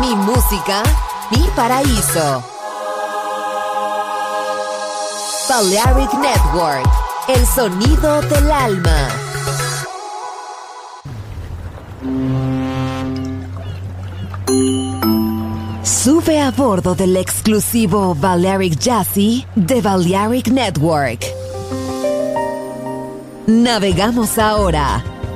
Mi música, mi paraíso. Balearic Network, el sonido del alma. Sube a bordo del exclusivo Balearic Jazzy de Balearic Network. Navegamos ahora.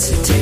Take.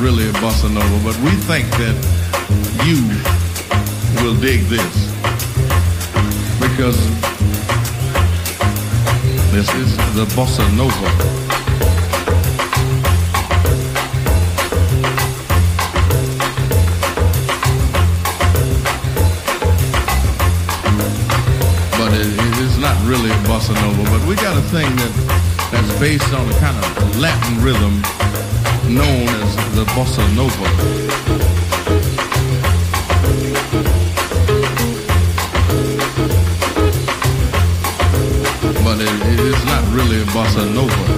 really a bossa nova, but we think that you will dig this because this is the bossa nova. But it's not really a bossa nova, but we got a thing that that's based on a kind of Latin rhythm known as the bossa nova. But it, it is not really bossa nova.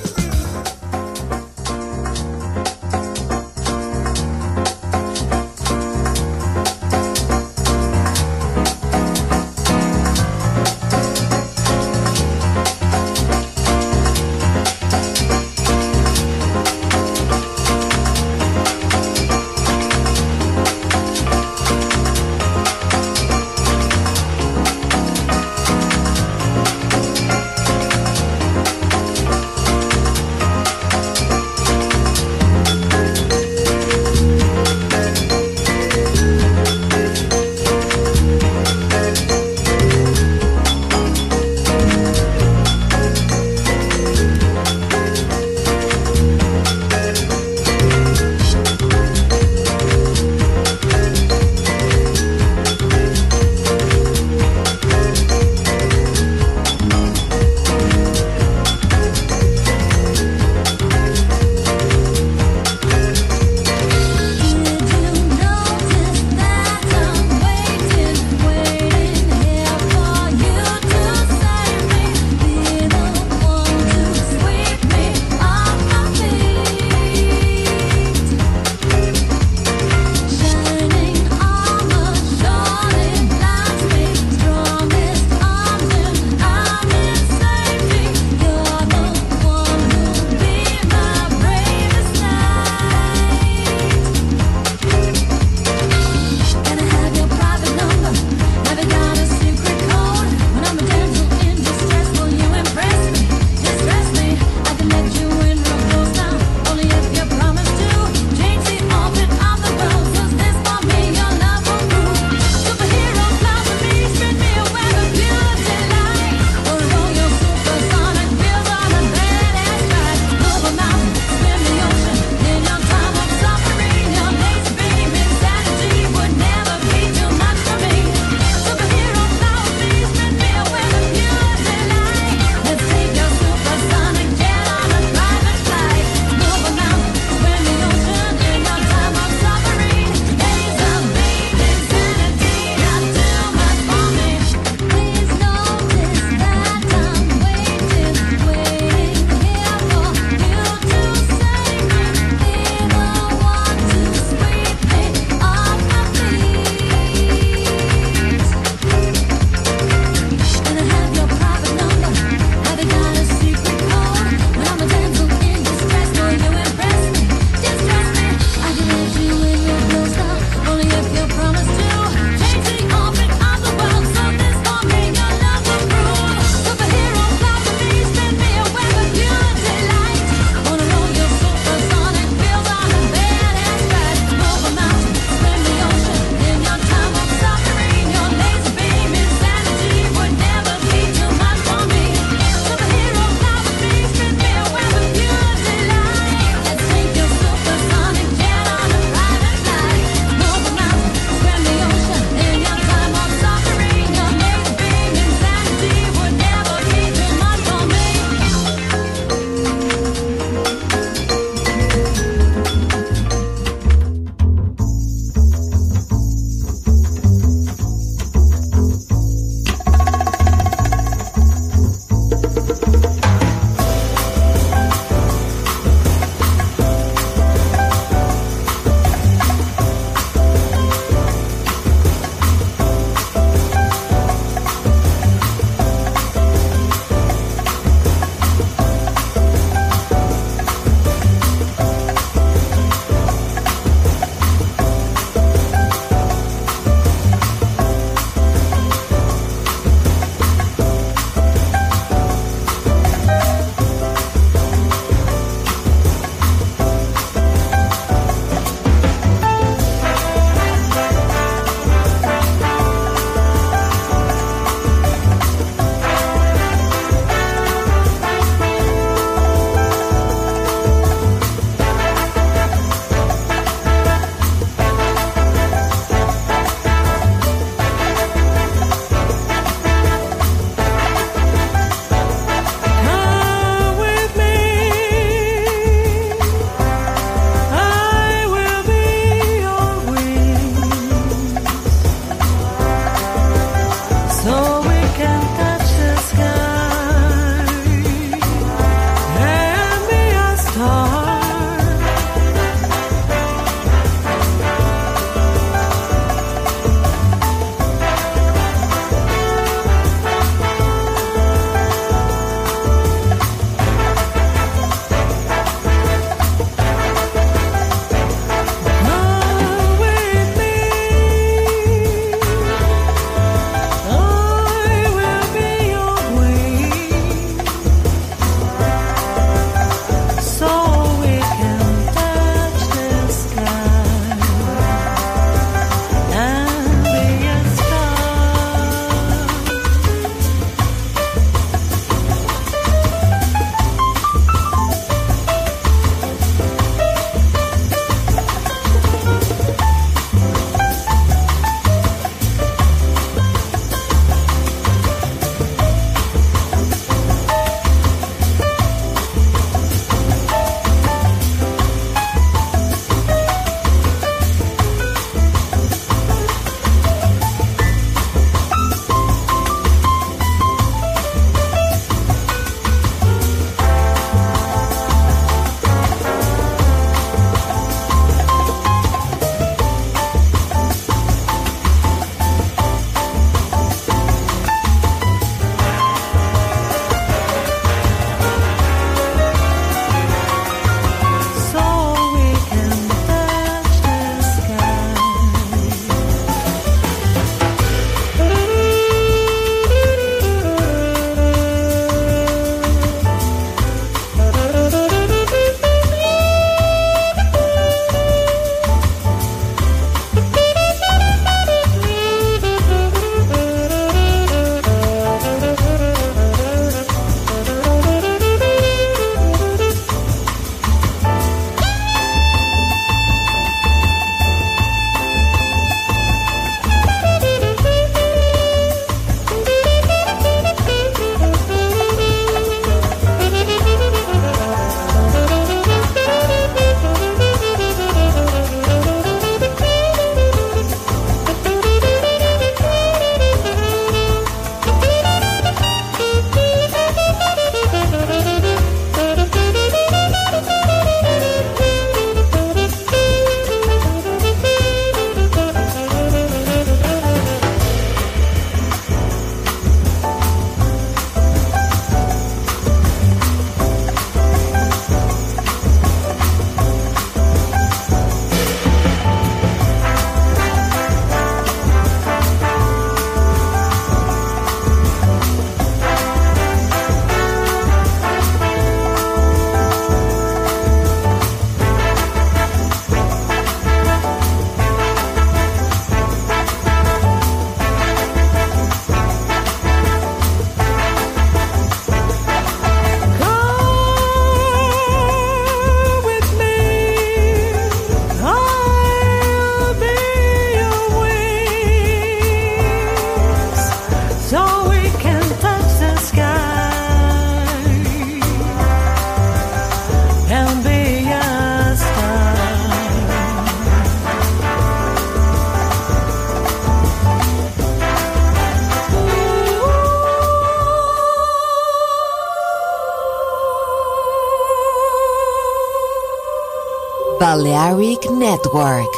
Balearic Network.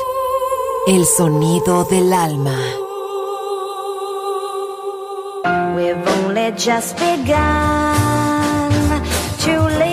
El sonido del alma. We've only just begun to live.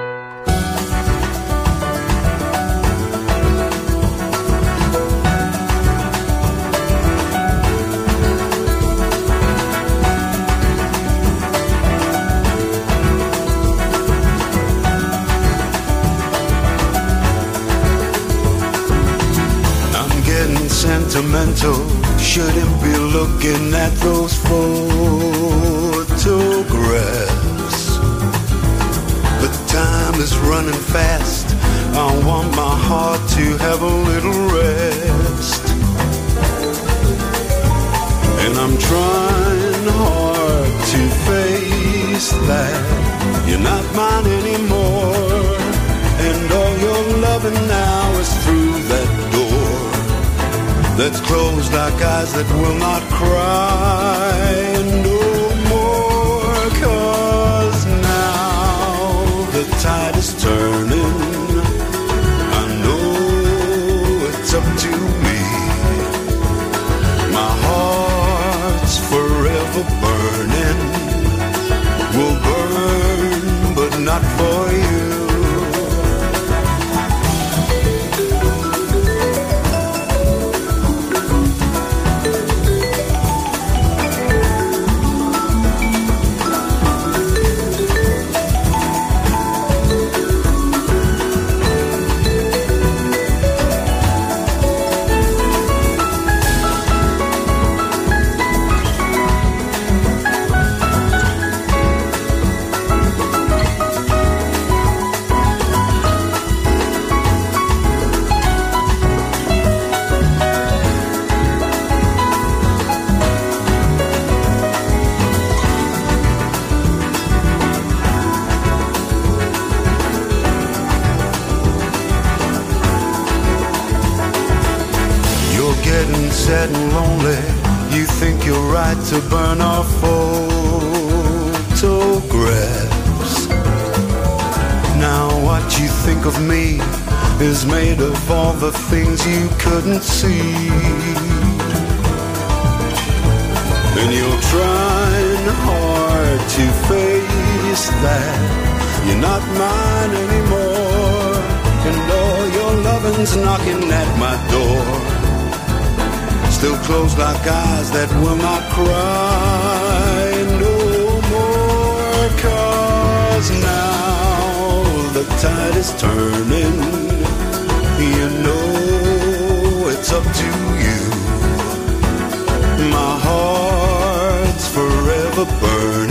a burning